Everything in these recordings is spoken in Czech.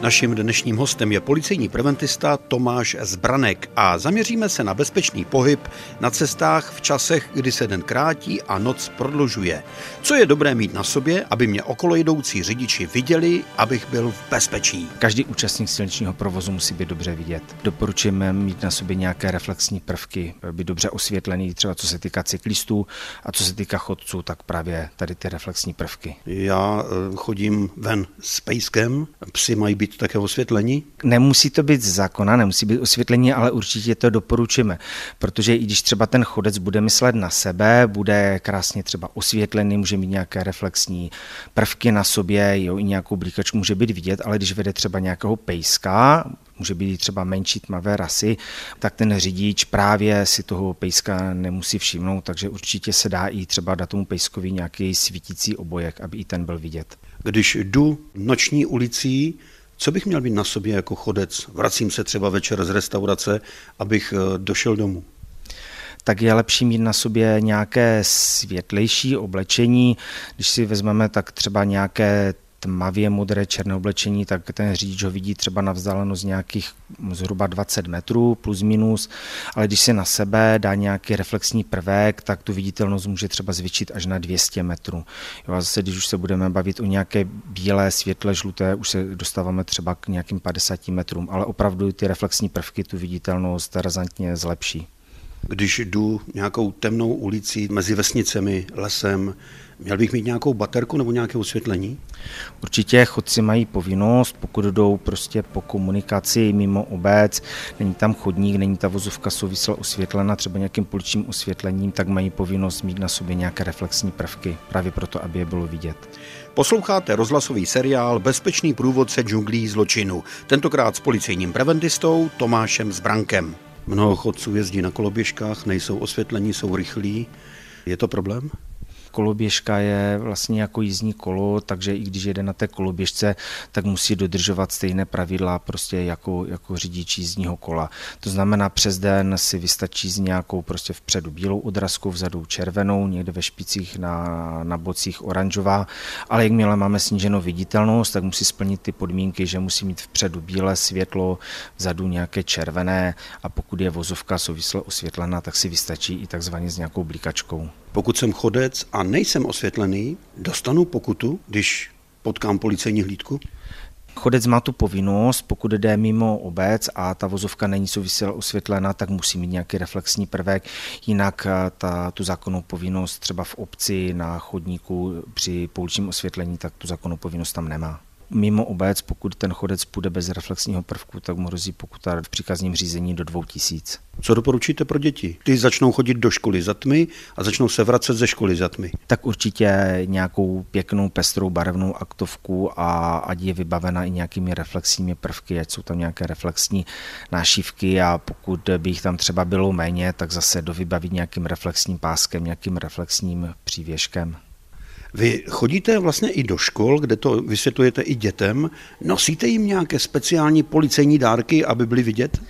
Naším dnešním hostem je policejní preventista Tomáš Zbranek a zaměříme se na bezpečný pohyb na cestách v časech, kdy se den krátí a noc prodlužuje. Co je dobré mít na sobě, aby mě okolo jdoucí řidiči viděli, abych byl v bezpečí? Každý účastník silničního provozu musí být dobře vidět. Doporučujeme mít na sobě nějaké reflexní prvky, být dobře osvětlený, třeba co se týká cyklistů a co se týká chodců, tak právě tady ty reflexní prvky. Já eh, chodím ven s pejskem, psy mají být také osvětlení? Nemusí to být z zákona, nemusí být osvětlení, ale určitě to doporučíme, protože i když třeba ten chodec bude myslet na sebe, bude krásně třeba osvětlený, může mít nějaké reflexní prvky na sobě, jo, i nějakou blíkačku může být vidět, ale když vede třeba nějakého pejska, může být třeba menší tmavé rasy, tak ten řidič právě si toho pejska nemusí všimnout, takže určitě se dá i třeba dát tomu pejskovi nějaký svítící obojek, aby i ten byl vidět. Když jdu noční ulicí, co bych měl být na sobě jako chodec? Vracím se třeba večer z restaurace, abych eh, došel domů tak je lepší mít na sobě nějaké světlejší oblečení. Když si vezmeme tak třeba nějaké tmavě modré černé oblečení, tak ten řidič ho vidí třeba na vzdálenost nějakých zhruba 20 metrů plus minus, ale když si na sebe dá nějaký reflexní prvek, tak tu viditelnost může třeba zvětšit až na 200 metrů. Jo, a zase, když už se budeme bavit o nějaké bílé, světle, žluté, už se dostáváme třeba k nějakým 50 metrům, ale opravdu ty reflexní prvky tu viditelnost razantně zlepší. Když jdu nějakou temnou ulicí mezi vesnicemi, lesem, Měl bych mít nějakou baterku nebo nějaké osvětlení? Určitě chodci mají povinnost, pokud jdou prostě po komunikaci mimo obec, není tam chodník, není ta vozovka souvisle osvětlena třeba nějakým poličním osvětlením, tak mají povinnost mít na sobě nějaké reflexní prvky, právě proto, aby je bylo vidět. Posloucháte rozhlasový seriál Bezpečný průvodce džunglí zločinu, tentokrát s policejním preventistou Tomášem Zbrankem. Mnoho chodců jezdí na koloběžkách, nejsou osvětlení, jsou rychlí. Je to problém? Koloběžka je vlastně jako jízdní kolo, takže i když jede na té koloběžce, tak musí dodržovat stejné pravidla prostě jako, jako řidič jízdního kola. To znamená, přes den si vystačí s nějakou prostě vpředu bílou odrazkou, vzadu červenou, někde ve špicích na, na bocích oranžová, ale jakmile máme sníženou viditelnost, tak musí splnit ty podmínky, že musí mít vpředu bílé světlo, vzadu nějaké červené a pokud je vozovka souvisle osvětlena, tak si vystačí i takzvaně s nějakou blikačkou. Pokud jsem chodec a nejsem osvětlený, dostanu pokutu, když potkám policejní hlídku? Chodec má tu povinnost, pokud jde mimo obec a ta vozovka není souvisela osvětlena, tak musí mít nějaký reflexní prvek, jinak eh, ta, tu zákonnou povinnost třeba v obci na chodníku při pouličním osvětlení, tak tu zákonnou povinnost tam nemá mimo obec, pokud ten chodec půjde bez reflexního prvku, tak mu hrozí pokuta v příkazním řízení do 2000. Co doporučíte pro děti? Ty začnou chodit do školy za tmy a začnou se vracet ze školy za tmy. Tak určitě nějakou pěknou, pestrou, barevnou aktovku a ať je vybavena i nějakými reflexními prvky, ať jsou tam nějaké reflexní nášivky a pokud by jich tam třeba bylo méně, tak zase dovybavit nějakým reflexním páskem, nějakým reflexním přívěškem. Vy chodíte vlastně i do škol, kde to vysvětlujete i dětem. Nosíte jim nějaké speciální policejní dárky, aby byly vidět?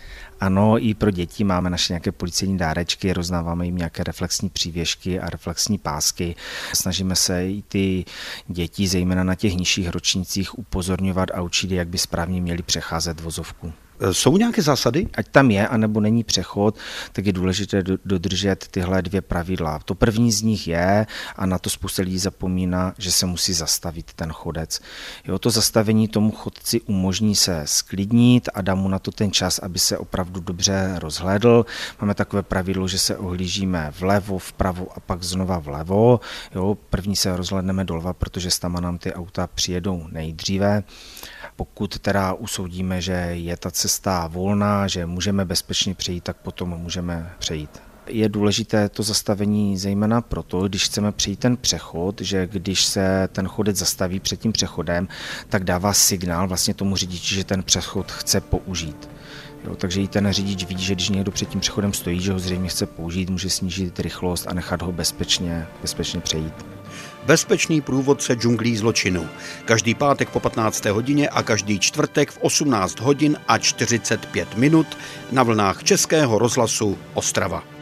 Ano, i pro děti máme naše nějaké policejní dárečky, roznáváme jim nějaké reflexní přívěšky a reflexní pásky. Snažíme se i ty děti, zejména na těch nižších ročnících, upozorňovat a učit, jak by správně měli přecházet vozovku. Eh, jsou nějaké zásady? Ať tam je, anebo není přechod, tak je důležité dodržet tyhle dvě pravidla. To první z nich je, a na to spousta lidí zapomíná, že se musí zastavit ten chodec. Jo, to zastavení tomu chodci umožní se sklidnit a dá mu na to ten čas, aby se opravdu dobře rozhlédl. Máme takové pravidlo, že se ohlížíme vlevo, vpravo a pak znova vlevo. Jo, první se rozhledneme doleva, protože s tam nám ty auta přijedou nejdříve. Pokud teda usoudíme, že je ta cesta volná, že můžeme bezpečně přejít, tak potom můžeme přejít. Je důležité to zastavení zejména proto, když chceme přejít ten přechod, že když se ten chodec zastaví před tím přechodem, tak dává signál vlastně tomu řidiči, že ten přechod chce použít. Jo, takže i ten řidič vidí, že když někdo před tím přechodem stojí, že ho zřejmě chce použít, může snížit rychlost a nechat ho bezpečně, bezpečně přejít bezpečný průvodce džunglí zločinu. Každý pátek po 15. hodině a každý čtvrtek v 18 hodin a 45 minut na vlnách Českého rozhlasu Ostrava.